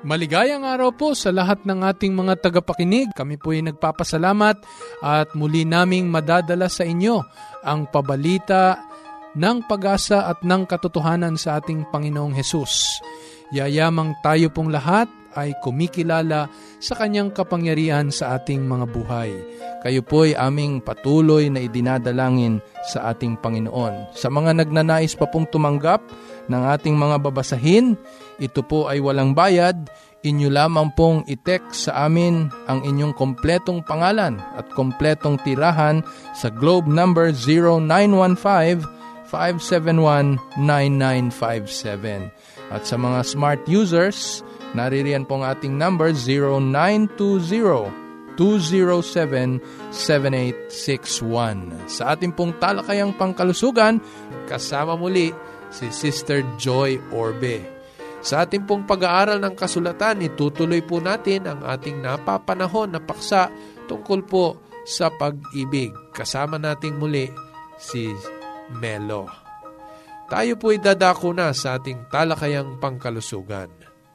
Maligayang araw po sa lahat ng ating mga tagapakinig. Kami po ay nagpapasalamat at muli naming madadala sa inyo ang pabalita ng pag-asa at ng katotohanan sa ating Panginoong Hesus. Yayamang tayo pong lahat ay kumikilala sa kanyang kapangyarihan sa ating mga buhay. Kayo po ay aming patuloy na idinadalangin sa ating Panginoon. Sa mga nagnanais pa pong tumanggap ng ating mga babasahin, ito po ay walang bayad, inyo lamang pong i-text sa amin ang inyong kompletong pangalan at kompletong tirahan sa globe number 0915 0917-571-9957. At sa mga smart users, naririyan po ang ating number 0920-207-7861. Sa ating pong talakayang pangkalusugan, kasama muli si Sister Joy Orbe. Sa ating pong pag-aaral ng kasulatan, itutuloy po natin ang ating napapanahon na paksa tungkol po sa pag-ibig. Kasama nating muli si Melo. Tayo po'y dadako na sa ating talakayang pangkalusugan.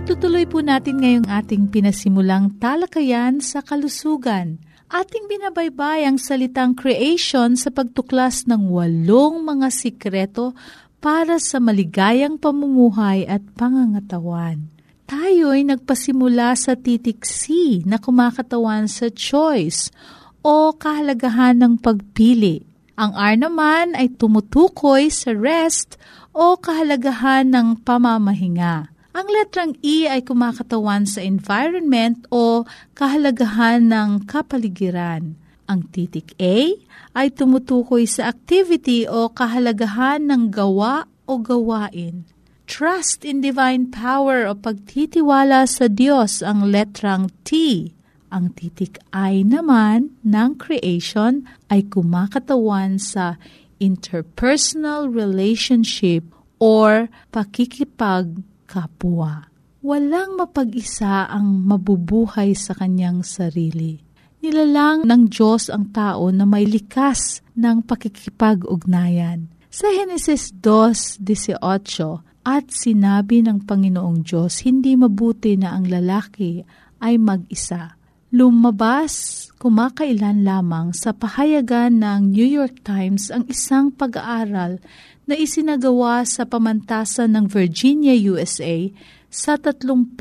Itutuloy po natin ngayong ating pinasimulang talakayan sa kalusugan. Ating binabaybay ang salitang creation sa pagtuklas ng walong mga sikreto para sa maligayang pamumuhay at pangangatawan. Tayo'y nagpasimula sa titik C na kumakatawan sa choice o kahalagahan ng pagpili. Ang R naman ay tumutukoy sa rest o kahalagahan ng pamamahinga. Ang letrang E ay kumakatawan sa environment o kahalagahan ng kapaligiran. Ang titik A ay tumutukoy sa activity o kahalagahan ng gawa o gawain. Trust in divine power o pagtitiwala sa Diyos ang letrang T. Ang titik I naman ng creation ay kumakatawan sa interpersonal relationship or pakikipag kapwa. Walang mapag-isa ang mabubuhay sa kanyang sarili. Nilalang ng Diyos ang tao na may likas ng pakikipag-ugnayan. Sa Genesis 2.18, at sinabi ng Panginoong Diyos, hindi mabuti na ang lalaki ay mag-isa. Lumabas kumakailan lamang sa pahayagan ng New York Times ang isang pag-aaral na isinagawa sa pamantasan ng Virginia, USA sa 34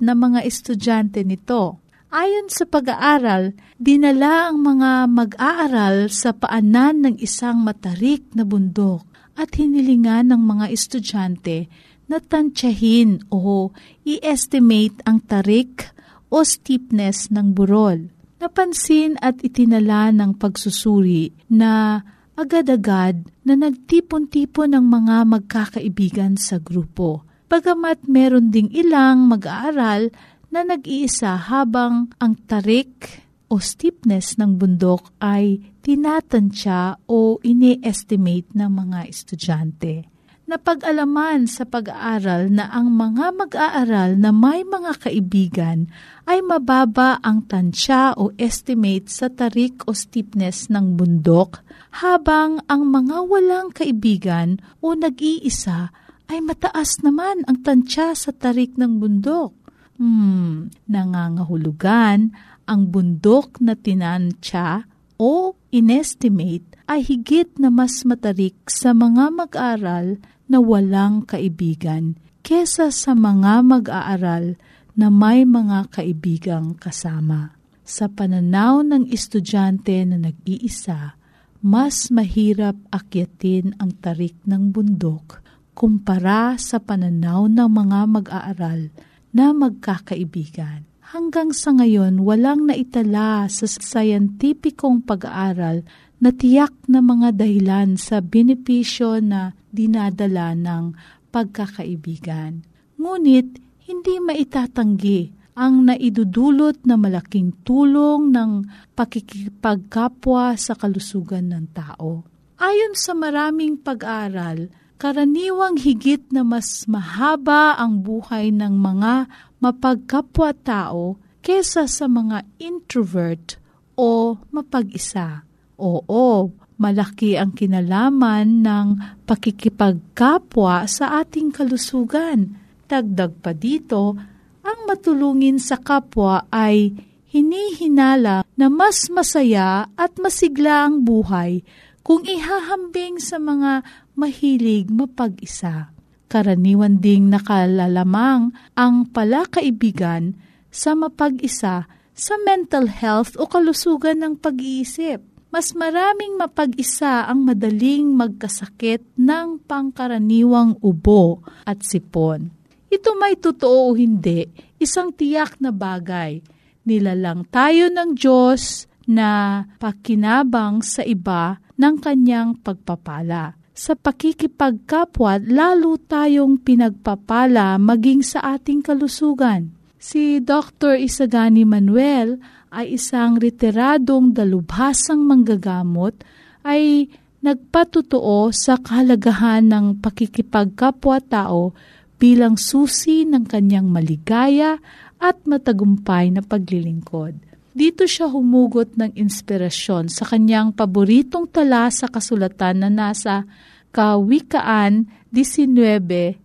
na mga estudyante nito. Ayon sa pag-aaral, dinala ang mga mag-aaral sa paanan ng isang matarik na bundok at hinilingan ng mga estudyante na tansyahin o i-estimate ang tarik o steepness ng burol. Napansin at itinala ng pagsusuri na agad-agad na nagtipon-tipon ng mga magkakaibigan sa grupo. Bagamat meron ding ilang mag-aaral na nag-iisa habang ang tarik o steepness ng bundok ay tinatansya o ini-estimate ng mga estudyante. Napag-alaman sa pag-aaral na ang mga mag-aaral na may mga kaibigan ay mababa ang tansya o estimate sa tarik o steepness ng bundok habang ang mga walang kaibigan o nag-iisa ay mataas naman ang tansya sa tarik ng bundok. Hmm, nangangahulugan ang bundok na tinansya o inestimate ay higit na mas matarik sa mga mag-aaral na walang kaibigan kesa sa mga mag-aaral na may mga kaibigang kasama. Sa pananaw ng estudyante na nag-iisa, mas mahirap akyatin ang tarik ng bundok kumpara sa pananaw ng mga mag-aaral na magkakaibigan. Hanggang sa ngayon, walang naitala sa sayantipikong pag-aaral na tiyak na mga dahilan sa benepisyo na dinadala ng pagkakaibigan. Ngunit, hindi maitatanggi ang naidudulot na malaking tulong ng pakikipagkapwa sa kalusugan ng tao. Ayon sa maraming pag-aaral, karaniwang higit na mas mahaba ang buhay ng mga mapagkapwa-tao kesa sa mga introvert o mapag-isa. Oo, malaki ang kinalaman ng pakikipagkapwa sa ating kalusugan. Dagdag pa dito, ang matulungin sa kapwa ay hinihinala na mas masaya at masigla ang buhay kung ihahambing sa mga mahilig mapag-isa. Karaniwan ding nakalalamang ang palakaibigan sa mapag-isa sa mental health o kalusugan ng pag-iisip. Mas maraming mapag-isa ang madaling magkasakit ng pangkaraniwang ubo at sipon. Ito may totoo o hindi, isang tiyak na bagay. Nilalang tayo ng Diyos na pakinabang sa iba ng kanyang pagpapala sa pakikipagkapwa, lalo tayong pinagpapala maging sa ating kalusugan. Si Dr. Isagani Manuel ay isang retiradong dalubhasang manggagamot ay nagpatutuo sa kahalagahan ng pakikipagkapwa-tao bilang susi ng kanyang maligaya at matagumpay na paglilingkod. Dito siya humugot ng inspirasyon sa kanyang paboritong tala sa kasulatan na nasa Kawikaan 19.17.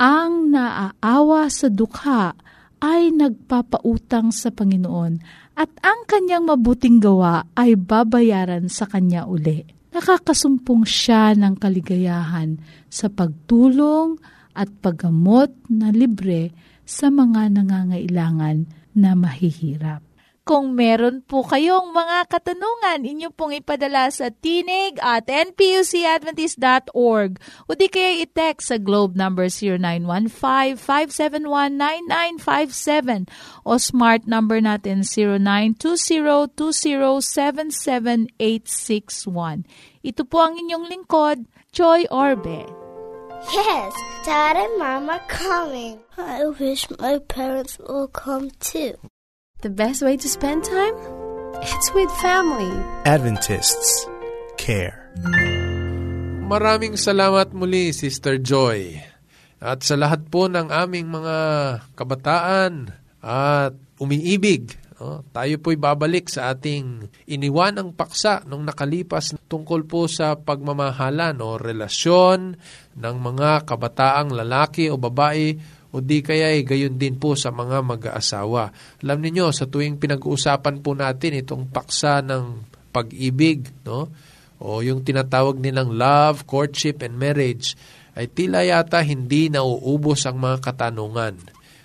Ang naaawa sa dukha ay nagpapautang sa Panginoon at ang kanyang mabuting gawa ay babayaran sa kanya uli. Nakakasumpong siya ng kaligayahan sa pagtulong at paggamot na libre sa mga nangangailangan na mahihirap. Kung meron po kayong mga katanungan, inyo pong ipadala sa tinig at npucadventist.org o di kaya i-text sa globe number 0915-571-9957 o smart number natin 0920-2077861. Ito po ang inyong lingkod, Joy Orbe. Yes, Dad and Mom are coming. I wish my parents will come too. The best way to spend time? It's with family. Adventists care. Maraming salamat muli, Sister Joy. At sa lahat po ng aming mga kabataan at umiibig, no, tayo po'y babalik sa ating iniwanang paksa nung nakalipas tungkol po sa pagmamahalan o relasyon ng mga kabataang lalaki o babae o di kaya ay gayon din po sa mga mag-aasawa. Alam niyo sa tuwing pinag-uusapan po natin itong paksa ng pag-ibig, no? o yung tinatawag nilang love, courtship, and marriage, ay tila yata hindi nauubos ang mga katanungan.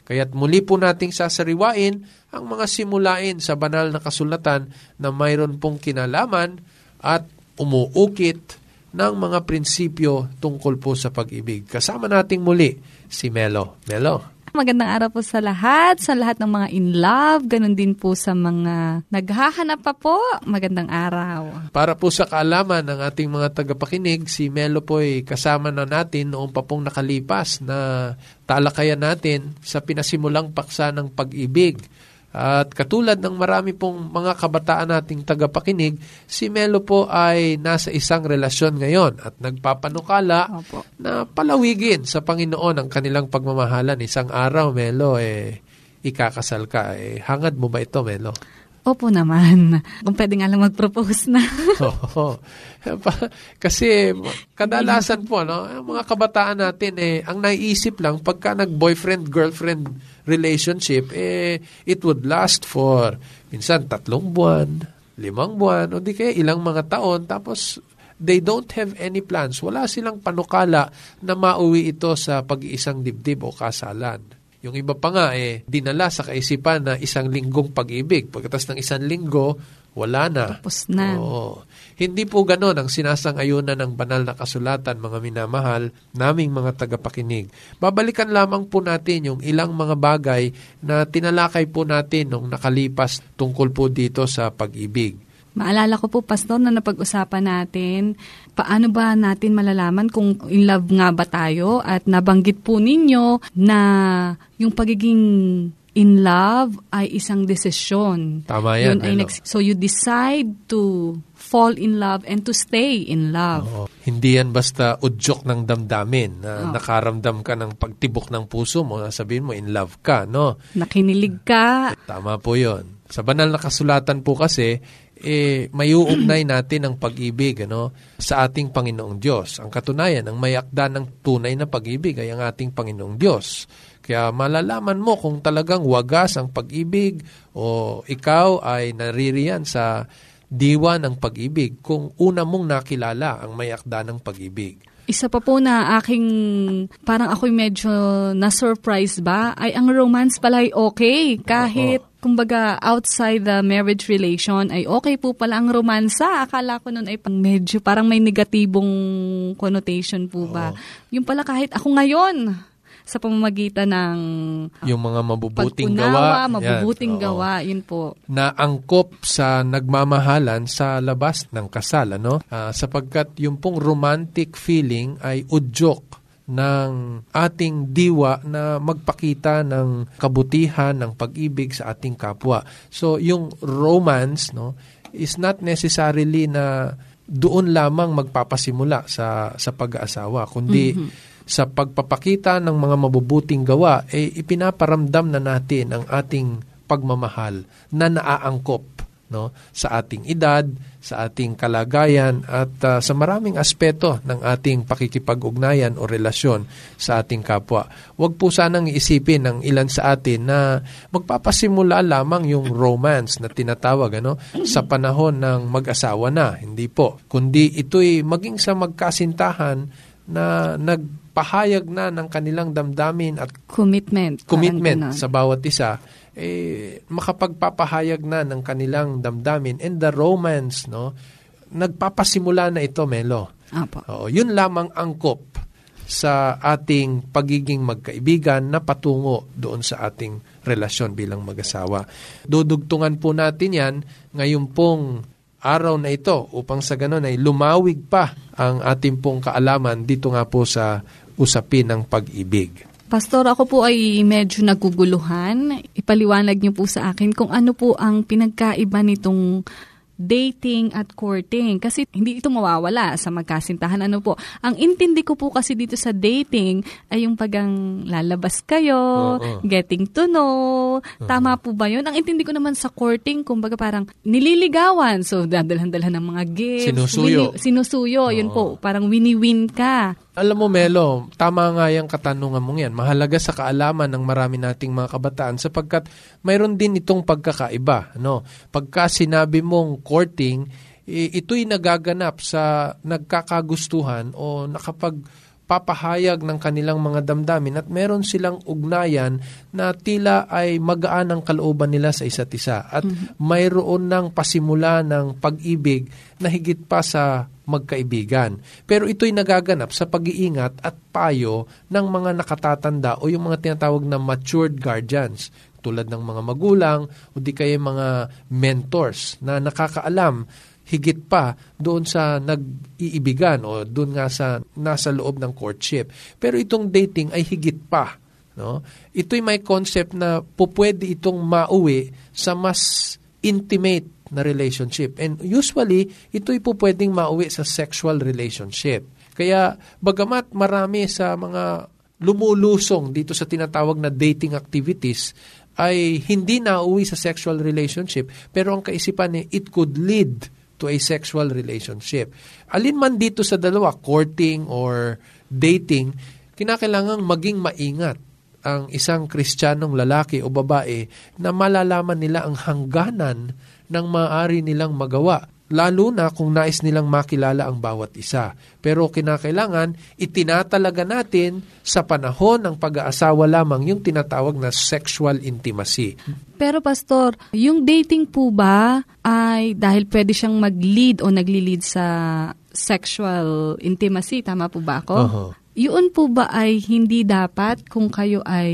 Kaya't muli po nating sasariwain ang mga simulain sa banal na kasulatan na mayroon pong kinalaman at umuukit ng mga prinsipyo tungkol po sa pag-ibig. Kasama nating muli si Melo. Melo. Magandang araw po sa lahat, sa lahat ng mga in love, ganun din po sa mga naghahanap pa po. Magandang araw. Para po sa kaalaman ng ating mga tagapakinig, si Melo po ay kasama na natin noong pa pong nakalipas na talakayan natin sa pinasimulang paksa ng pag-ibig at katulad ng marami pong mga kabataan nating tagapakinig, si Melo po ay nasa isang relasyon ngayon at nagpapanukala Opo. na palawigin sa Panginoon ang kanilang pagmamahalan. Isang araw, Melo, eh, ikakasal ka. Eh, hangad mo ba ito, Melo? Opo naman. Kung pwede nga lang mag-propose na. Oo. Kasi kadalasan po, no, ang mga kabataan natin, eh, ang naiisip lang, pagka nag-boyfriend-girlfriend relationship, eh, it would last for, minsan, tatlong buwan, limang buwan, o di kaya ilang mga taon, tapos they don't have any plans. Wala silang panukala na mauwi ito sa pag-iisang dibdib o kasalan. Yung iba pa nga, eh, dinala sa kaisipan na isang linggong pag-ibig. Pagkatas ng isang linggo, wala na. Tapos na. Oo. Hindi po ganon ang sinasang-ayunan ng banal na kasulatan, mga minamahal, naming mga tagapakinig. Babalikan lamang po natin yung ilang mga bagay na tinalakay po natin nung nakalipas tungkol po dito sa pag-ibig. Maalala ko po, Pastor, na napag-usapan natin, paano ba natin malalaman kung in love nga ba tayo? At nabanggit po ninyo na yung pagiging in love ay isang desisyon. Tama yan, Yun ay Melo. nags- so you decide to fall in love and to stay in love. Oo. Hindi yan basta udyok ng damdamin na Oo. nakaramdam ka ng pagtibok ng puso mo, sabihin mo in love ka, no? Nakinilig ka, Tama po yon. Sa banal na kasulatan po kasi, eh, may uugnay natin ang pag-ibig ano, sa ating Panginoong Diyos. Ang katunayan, ang may akda ng tunay na pag-ibig ay ang ating Panginoong Diyos. Kaya malalaman mo kung talagang wagas ang pag-ibig o ikaw ay naririyan sa diwa ng pag-ibig kung una mong nakilala ang may akda ng pag-ibig. Isa pa po na aking, parang ako'y medyo na-surprise ba, ay ang romance pala ay okay. Kahit, kumbaga, outside the marriage relation, ay okay po pala ang romansa. Akala ko nun ay pang medyo, parang may negatibong connotation po ba. Yung pala kahit ako ngayon, sa pamamagitan ng Yung mga mabubuting gawa. mabubuting yan, oo. gawa, yun po. na angkop sa nagmamahalan sa labas ng kasal, ano? Ah, sapagkat yung pong romantic feeling ay udyok ng ating diwa na magpakita ng kabutihan, ng pag-ibig sa ating kapwa. So, yung romance, no, is not necessarily na doon lamang magpapasimula sa sa pag-aasawa, kundi sa pagpapakita ng mga mabubuting gawa, eh, ipinaparamdam na natin ang ating pagmamahal na naaangkop no, sa ating edad, sa ating kalagayan at ah, sa maraming aspeto ng ating pakikipag-ugnayan o relasyon sa ating kapwa. Huwag po sanang isipin ng ilan sa atin na magpapasimula lamang yung romance na tinatawag ano, sa panahon ng mag-asawa na. Hindi po. Kundi ito'y maging sa magkasintahan na nagpahayag na ng kanilang damdamin at Commitment. commitment ganon. sa bawat isa eh makapagpapahayag na ng kanilang damdamin and the romance no nagpapasimula na ito Melo Apo. Oo, yun lamang angkop sa ating pagiging magkaibigan na patungo doon sa ating relasyon bilang mag-asawa. Dudugtungan po natin yan ngayon pong araw na ito upang sa ganun ay lumawig pa ang ating pong kaalaman dito nga po sa usapin ng pag-ibig. Pastor, ako po ay medyo naguguluhan. Ipaliwanag niyo po sa akin kung ano po ang pinagkaiba nitong dating at courting. Kasi hindi ito mawawala sa magkasintahan. Ano po? Ang intindi ko po kasi dito sa dating ay yung pagang lalabas kayo, Oo. getting to know. Tama po ba yun? Ang intindi ko naman sa courting, kumbaga parang nililigawan. So, dadalhan-dalhan ng mga gifts. Sinusuyo. Wini- sinusuyo. Yun po. Parang wini-win ka. Alam mo, Melo, tama nga yung katanungan mong yan. Mahalaga sa kaalaman ng marami nating mga kabataan sapagkat mayroon din itong pagkakaiba. No? Pagka sinabi mong courting, ito'y nagaganap sa nagkakagustuhan o nakapag papahayag ng kanilang mga damdamin at meron silang ugnayan na tila ay magaan ang kalooban nila sa isa't isa at mayroon ng pasimula ng pag-ibig na higit pa sa magkaibigan. Pero ito'y nagaganap sa pag-iingat at payo ng mga nakatatanda o yung mga tinatawag na matured guardians tulad ng mga magulang o di kaya mga mentors na nakakaalam higit pa doon sa nag-iibigan o doon nga sa nasa loob ng courtship. Pero itong dating ay higit pa. No? Ito'y may concept na pupwede itong mauwi sa mas intimate na relationship. And usually, ito'y pupwedeng mauwi sa sexual relationship. Kaya bagamat marami sa mga lumulusong dito sa tinatawag na dating activities ay hindi nauwi sa sexual relationship, pero ang kaisipan niya, it could lead to a sexual relationship. Alin man dito sa dalawa, courting or dating, kinakailangang maging maingat ang isang kristyanong lalaki o babae na malalaman nila ang hangganan ng maaari nilang magawa lalo na kung nais nilang makilala ang bawat isa. Pero kinakailangan, itinatalaga natin sa panahon ng pag-aasawa lamang yung tinatawag na sexual intimacy. Pero pastor, yung dating po ba ay dahil pwede siyang mag-lead o nagli-lead sa sexual intimacy, tama po ba ako? Uh-huh. Yun po ba ay hindi dapat kung kayo ay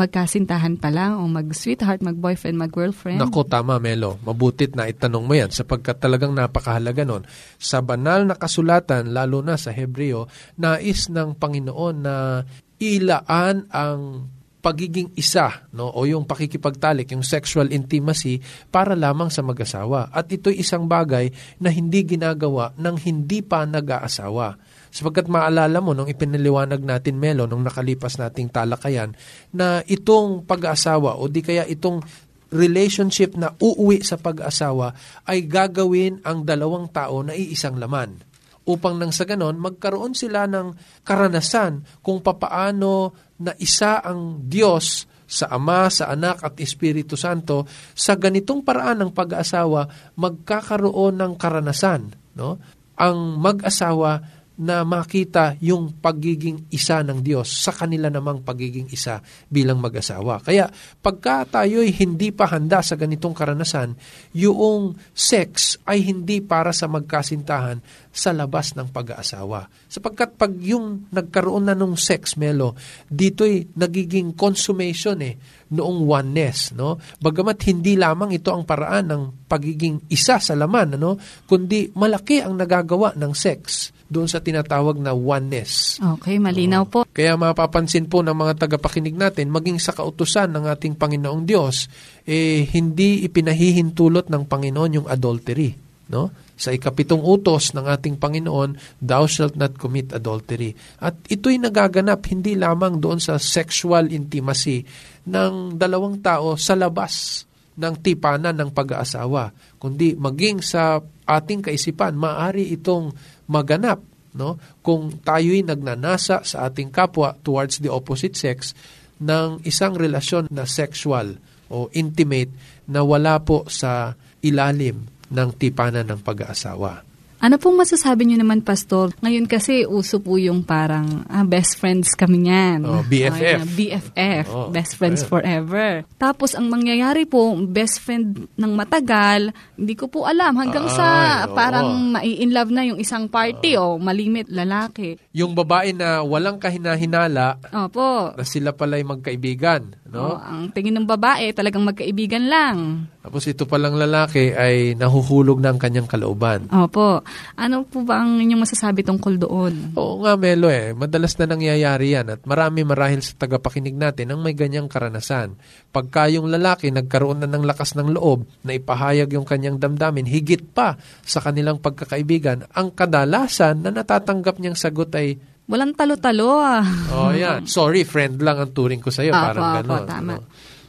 magkasintahan pa lang o mag-sweetheart, mag-boyfriend, mag-girlfriend? Nako, tama Melo. Mabutit na itanong mo yan sapagkat talagang napakahalaga nun. Sa banal na kasulatan, lalo na sa Hebreo, nais ng Panginoon na ilaan ang pagiging isa no o yung pakikipagtalik yung sexual intimacy para lamang sa mag-asawa at ito'y isang bagay na hindi ginagawa ng hindi pa nag-aasawa Sapagkat maalala mo nung ipinaliwanag natin Melo nung nakalipas nating talakayan na itong pag-aasawa o di kaya itong relationship na uuwi sa pag-asawa ay gagawin ang dalawang tao na iisang laman. Upang nang sa ganon, magkaroon sila ng karanasan kung papaano na isa ang Diyos sa Ama, sa Anak at Espiritu Santo, sa ganitong paraan ng pag-aasawa, magkakaroon ng karanasan. No? Ang mag-asawa na makita yung pagiging isa ng Diyos sa kanila namang pagiging isa bilang mag-asawa. Kaya pagka tayo'y hindi pa handa sa ganitong karanasan, yung sex ay hindi para sa magkasintahan sa labas ng pag-aasawa. Sapagkat pag yung nagkaroon na ng sex, Melo, dito'y nagiging consummation eh, noong oneness. No? Bagamat hindi lamang ito ang paraan ng pagiging isa sa laman, ano? kundi malaki ang nagagawa ng sex doon sa tinatawag na oneness. Okay, malinaw po. Kaya mapapansin po ng mga tagapakinig natin, maging sa kautusan ng ating Panginoong Diyos, eh, hindi ipinahihintulot ng Panginoon yung adultery. No? Sa ikapitong utos ng ating Panginoon, thou shalt not commit adultery. At ito'y nagaganap hindi lamang doon sa sexual intimacy ng dalawang tao sa labas ng tipanan ng pag-aasawa, kundi maging sa ating kaisipan, maari itong maganap no kung tayo'y nagnanasa sa ating kapwa towards the opposite sex ng isang relasyon na sexual o intimate na wala po sa ilalim ng tipanan ng pag-aasawa. Ano pong masasabi niyo naman, Pastor? Ngayon kasi uso po yung parang ah, best friends kami niyan. Oh, BFF. Ah, BFF, Oh, best friends ayan. forever. Tapos ang mangyayari po, best friend ng matagal, hindi ko po alam hanggang sa Ay, oo. parang mai-inlove na yung isang party o malimit lalaki. Yung babae na walang kahinahinala Opo. na sila pala'y magkaibigan, Oh, no? ang tingin ng babae talagang magkaibigan lang. Tapos ito palang lalaki ay nahuhulog na ang kanyang kalooban. Opo. Ano po ba ang inyong masasabi tungkol doon? Oo nga, Melo eh. Madalas na nangyayari yan at marami marahil sa tagapakinig natin ang may ganyang karanasan. Pagka yung lalaki nagkaroon na ng lakas ng loob na ipahayag yung kanyang damdamin, higit pa sa kanilang pagkakaibigan, ang kadalasan na natatanggap niyang sagot ay, Walang talo-talo ah. oh yan, sorry, friend lang ang turing ko sa'yo. Apo, Parang gano'n. tama. ano.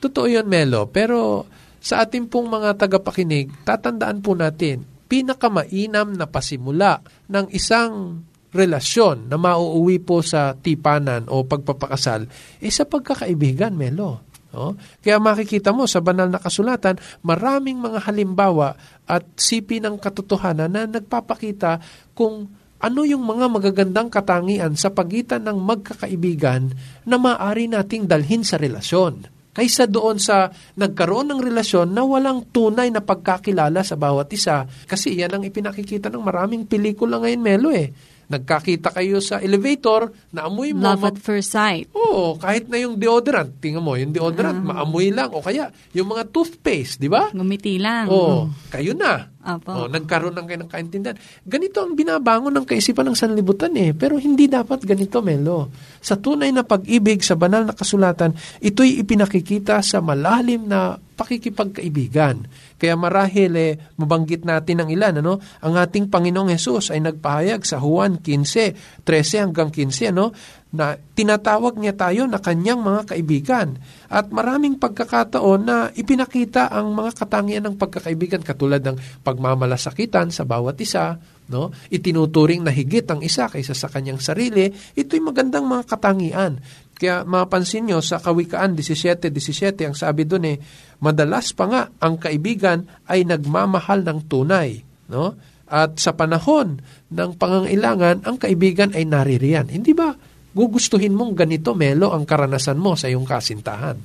Totoo yun, Melo. Pero sa ating pong mga tagapakinig, tatandaan po natin, pinakamainam na pasimula ng isang relasyon na mauuwi po sa tipanan o pagpapakasal eh sa pagkakaibigan, Melo. No? Kaya makikita mo sa banal na kasulatan, maraming mga halimbawa at sipi ng katotohanan na nagpapakita kung ano yung mga magagandang katangian sa pagitan ng magkakaibigan na maaari nating dalhin sa relasyon. Kaysa doon sa nagkaroon ng relasyon na walang tunay na pagkakilala sa bawat isa. Kasi yan ang ipinakikita ng maraming pelikula ngayon, Melo eh. Nagkakita kayo sa elevator, naamoy mo, Love at first sight. Oo, kahit na yung deodorant, tingnan mo, yung deodorant, maamoy lang. O kaya, yung mga toothpaste, di ba? Ngumiti lang. Oo, kayo na. Apo. Oh, nagkaroon ng kayo ng kaintindihan. Ganito ang binabangon ng kaisipan ng sanlibutan eh. Pero hindi dapat ganito, Melo. Sa tunay na pag-ibig, sa banal na kasulatan, ito'y ipinakikita sa malalim na pakikipagkaibigan. Kaya marahil eh, mabanggit natin ang ilan. Ano? Ang ating Panginoong Yesus ay nagpahayag sa Juan 15, 13 hanggang 15, ano? Na tinatawag niya tayo na kanyang mga kaibigan. At maraming pagkakataon na ipinakita ang mga katangian ng pagkakaibigan katulad ng pagmamalasakitan sa bawat isa, no? itinuturing na higit ang isa kaysa sa kanyang sarili. Ito'y magandang mga katangian. Kaya mapansin nyo sa Kawikaan 17.17, ang sabi doon eh, madalas pa nga ang kaibigan ay nagmamahal ng tunay. No? At sa panahon ng pangangailangan, ang kaibigan ay naririyan. Hindi ba gugustuhin mong ganito, Melo, ang karanasan mo sa iyong kasintahan.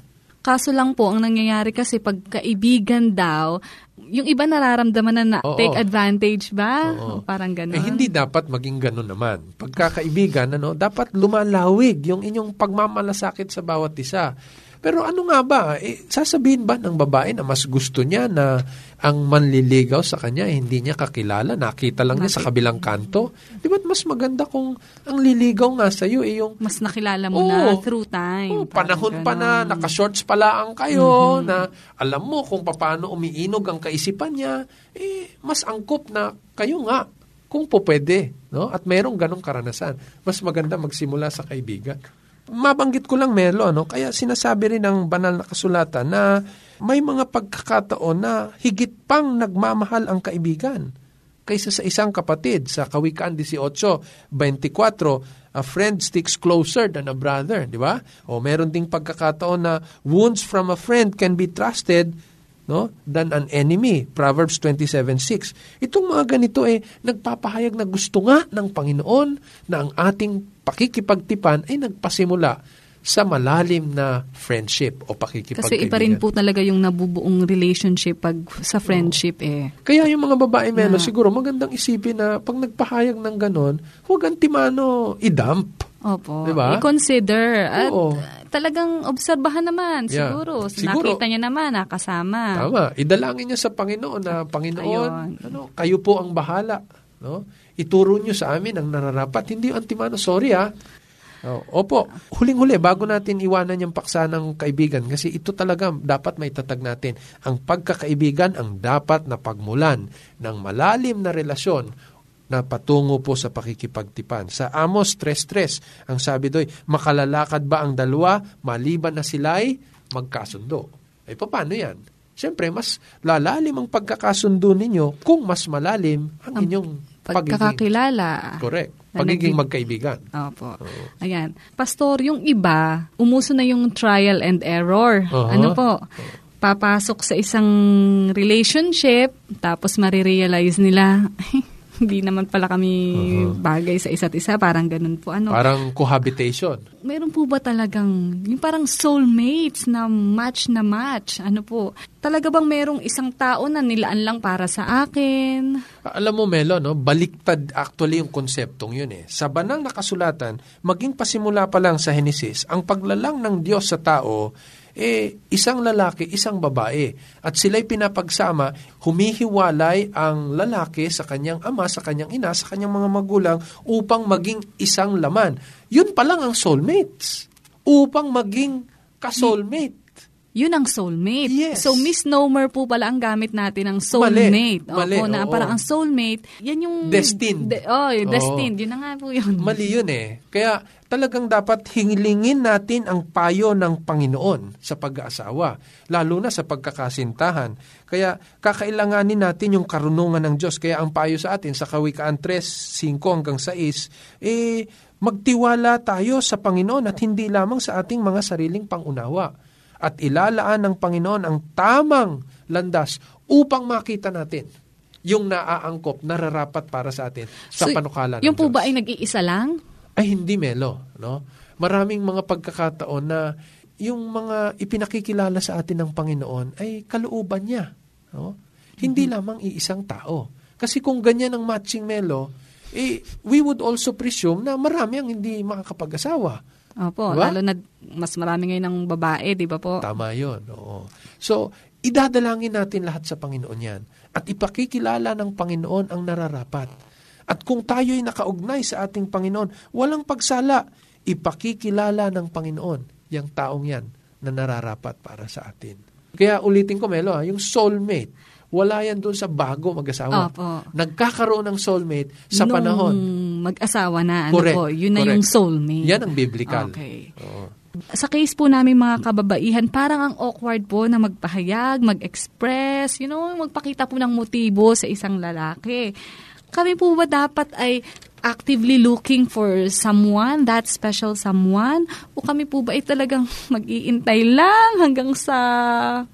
Kaso lang po, ang nangyayari kasi pag kaibigan daw, yung iba nararamdaman na, na Oo. take advantage ba? Oo. Parang gano'n. Eh, hindi dapat maging ganun naman. Pagkakaibigan, ano, dapat lumalawig yung inyong pagmamalasakit sa bawat isa. Pero ano nga ba, eh, sasabihin ba ng babae na mas gusto niya na ang manliligaw sa kanya, eh, hindi niya kakilala, nakita lang niya sa kabilang kanto? Di ba't mas maganda kung ang liligaw nga sa iyo, eh, yung Mas nakilala mo na Oo. through time. Oh, panahon pa na, naka-shorts pala ang kayo, na alam mo kung paano umiinog ang kaisipan niya, eh, mas angkop na kayo nga, kung po pwede. No? At merong ganong karanasan. Mas maganda magsimula sa kaibigan. Mabanggit ko lang, Melo, ano? kaya sinasabi rin ng banal na kasulatan na may mga pagkakataon na higit pang nagmamahal ang kaibigan kaysa sa isang kapatid. Sa Kawikaan 18.24, a friend sticks closer than a brother, di ba? O meron ding pagkakataon na wounds from a friend can be trusted no than an enemy. Proverbs 27:6 itong mga ganito eh nagpapahayag na gusto nga ng Panginoon na ang ating pakikipagtipan ay nagpasimula sa malalim na friendship o pakikipagkaibigan. Kasi iba rin po talaga yung nabubuong relationship pag sa friendship eh. Kaya yung mga babae melo, siguro magandang isipin na pag nagpahayag ng ganon, huwag antimano i-dump. Opo. Diba? I-consider. At Oo. talagang obserbahan naman Yeah. siguro. Siguro. Nakita niya naman, nakasama. Tama. Idalangin niyo sa Panginoon na Panginoon, Ayun. ano, kayo po ang bahala, no? Ituro niyo sa amin ang nararapat. Hindi antimano, sorry ah. Oh, opo, huling-huli, bago natin iwanan yung paksa ng kaibigan, kasi ito talaga dapat may tatag natin. Ang pagkakaibigan ang dapat na pagmulan ng malalim na relasyon na patungo po sa pakikipagtipan. Sa Amos 3.3, ang sabi doy, makalalakad ba ang dalawa maliban na sila'y magkasundo? Ay, paano yan? Siyempre, mas lalalim ang pagkakasundo ninyo kung mas malalim ang inyong. Pagkakakilala. Correct. Pagiging magkaibigan. Opo. Ayan. Pastor, yung iba, umuso na yung trial and error. Aha. Ano po? Papasok sa isang relationship, tapos marirealize nila, hindi naman pala kami bagay sa isa't isa. Parang ganun po. Ano? Parang cohabitation. Meron po ba talagang, yung parang soulmates na match na match? Ano po? Talaga bang merong isang tao na nilaan lang para sa akin? Alam mo, Melo, no? baliktad actually yung konseptong yun eh. Sa banal na kasulatan, maging pasimula pa lang sa Henesis, ang paglalang ng Diyos sa tao, eh, isang lalaki, isang babae. At sila'y pinapagsama, humihiwalay ang lalaki sa kanyang ama, sa kanyang ina, sa kanyang mga magulang upang maging isang laman. Yun pa lang ang soulmates. Upang maging ka-soulmate. Yun ang soulmate. Yes. So, misnomer po pala ang gamit natin ng soulmate. Mali. Opo, Mali, na oo. parang ang soulmate, yan yung... Destined. De, oh, yung Oo. destined. Yun na nga po yun. Mali yun eh. Kaya talagang dapat hingilingin natin ang payo ng Panginoon sa pag-aasawa, lalo na sa pagkakasintahan. Kaya kakailanganin natin yung karunungan ng Diyos. Kaya ang payo sa atin sa Kawikaan 3, 5 hanggang 6, eh, magtiwala tayo sa Panginoon at hindi lamang sa ating mga sariling pangunawa. At ilalaan ng Panginoon ang tamang landas upang makita natin yung naaangkop, nararapat para sa atin sa So, panukala ng Yung po Diyos ba ay nag-iisa lang? ay hindi melo, no? Maraming mga pagkakataon na yung mga ipinakikilala sa atin ng Panginoon ay kalooban niya, no? Hindi lamang iisang tao. Kasi kung ganyan ang matching melo, eh, we would also presume na marami ang hindi makakapag-asawa. Opo, Diba? lalo na mas marami ngayon ng babae, di ba po? Tama yun, oo. So, idadalangin natin lahat sa Panginoon yan. At ipakikilala ng Panginoon ang nararapat. At kung tayo'y nakaugnay sa ating Panginoon, walang pagsala, ipakikilala ng Panginoon yung taong yan na nararapat para sa atin. Kaya ulitin ko, Melo, ha, yung soulmate wala yan doon sa bago mag-asawa. Opo. Nagkakaroon ng soulmate sa Nung panahon. mag-asawa na, ano Correct, po, yun na correct. yung soulmate. Yan ang biblical. Okay. Oo. Sa case po namin mga kababaihan, parang ang awkward po na magpahayag, mag-express, you know, magpakita po ng motibo sa isang lalaki. Kami po ba dapat ay actively looking for someone, that special someone? O kami po ba ay talagang mag-iintay lang hanggang sa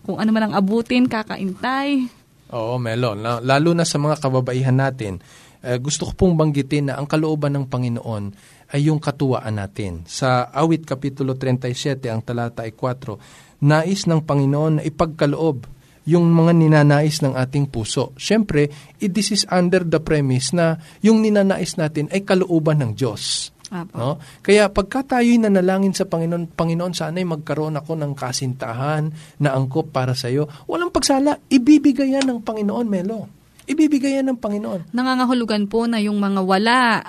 kung ano man ang abutin, kakaintay? Oo, Melo. La- Lalo na sa mga kababaihan natin, eh, gusto ko pong banggitin na ang kalooban ng Panginoon ay yung katuwaan natin. Sa awit Kapitulo 37, ang talata ay 4, nais ng Panginoon na ipagkaloob yung mga ninanais ng ating puso. Siyempre, this is under the premise na yung ninanais natin ay kalooban ng Diyos. Apo. No? Kaya pagka tayo'y nanalangin sa Panginoon, Panginoon, sana'y magkaroon ako ng kasintahan na angkop para sa iyo. Walang pagsala, ibibigay yan ng Panginoon, Melo. Ibibigay yan ng Panginoon. Nangangahulugan po na yung mga wala.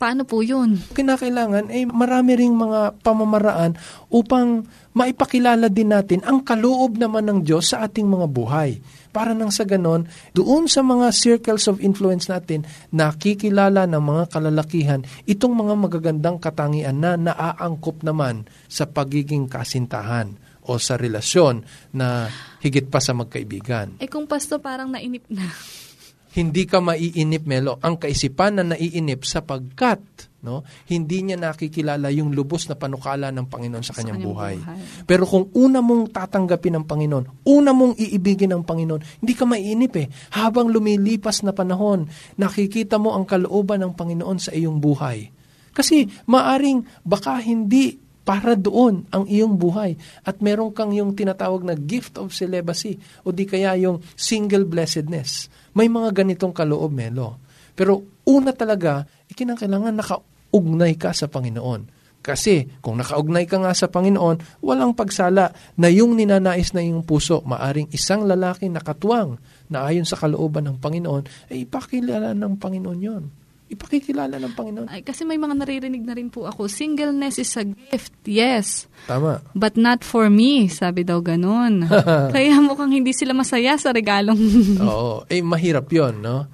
Paano po yun? Kinakailangan, eh, marami ring mga pamamaraan upang maipakilala din natin ang kaloob naman ng Diyos sa ating mga buhay. Para nang sa ganon, doon sa mga circles of influence natin, nakikilala ng mga kalalakihan itong mga magagandang katangian na naaangkop naman sa pagiging kasintahan o sa relasyon na higit pa sa magkaibigan. Eh kung pasto parang nainip na. Hindi ka maiinip, Melo. Ang kaisipan na naiinip sapagkat no, hindi niya nakikilala yung lubos na panukala ng Panginoon sa kanyang, kanyang buhay. buhay. Pero kung una mong tatanggapin ng Panginoon, una mong iibigin ng Panginoon, hindi ka maiinip eh. Habang lumilipas na panahon, nakikita mo ang kalooban ng Panginoon sa iyong buhay. Kasi maaring baka hindi para doon ang iyong buhay at meron kang yung tinatawag na gift of celibacy o di kaya yung single blessedness. May mga ganitong kaloob, Melo. Pero una talaga, ikinakailangan nakaugnay ka sa Panginoon. Kasi kung nakaugnay ka nga sa Panginoon, walang pagsala na yung ninanais na iyong puso, maaring isang lalaki na katuwang na ayon sa kalooban ng Panginoon, ay ipakilala ng Panginoon yon. Ipakikilala ng Panginoon. Ay, kasi may mga naririnig na rin po ako, singleness is a gift, yes. Tama. But not for me, sabi daw ganun. Kaya mukhang hindi sila masaya sa regalong. Oo. Eh, mahirap yon no?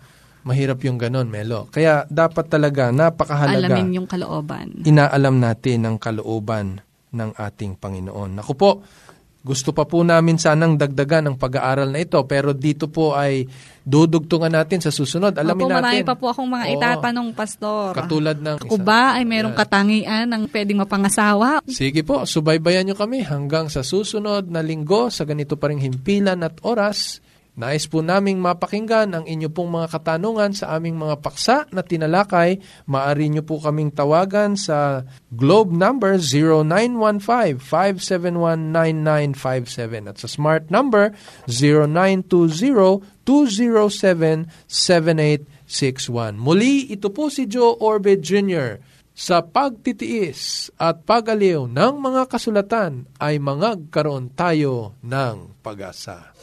Mahirap yung ganon, Melo. Kaya dapat talaga, napakahalaga. Alamin yung kalooban. Inaalam natin ang kalooban ng ating Panginoon. Naku po, gusto pa po namin sanang dagdagan ang pag-aaral na ito, pero dito po ay dudugtungan natin sa susunod. Alamin Opo, marami natin. pa po akong mga Oo. itatanong, Pastor. Katulad ng... Ako ba ay merong katangian ng pwedeng mapangasawa? Sige po, subaybayan nyo kami hanggang sa susunod na linggo sa ganito pa ring himpilan at oras. Nais po naming mapakinggan ang inyo pong mga katanungan sa aming mga paksa na tinalakay. Maari nyo po kaming tawagan sa globe number 0915-571-9957 at sa smart number 0920-207-7861. Muli, ito po si Joe Orbit Jr. Sa pagtitiis at pagaliw ng mga kasulatan ay mangagkaroon tayo ng pag-asa.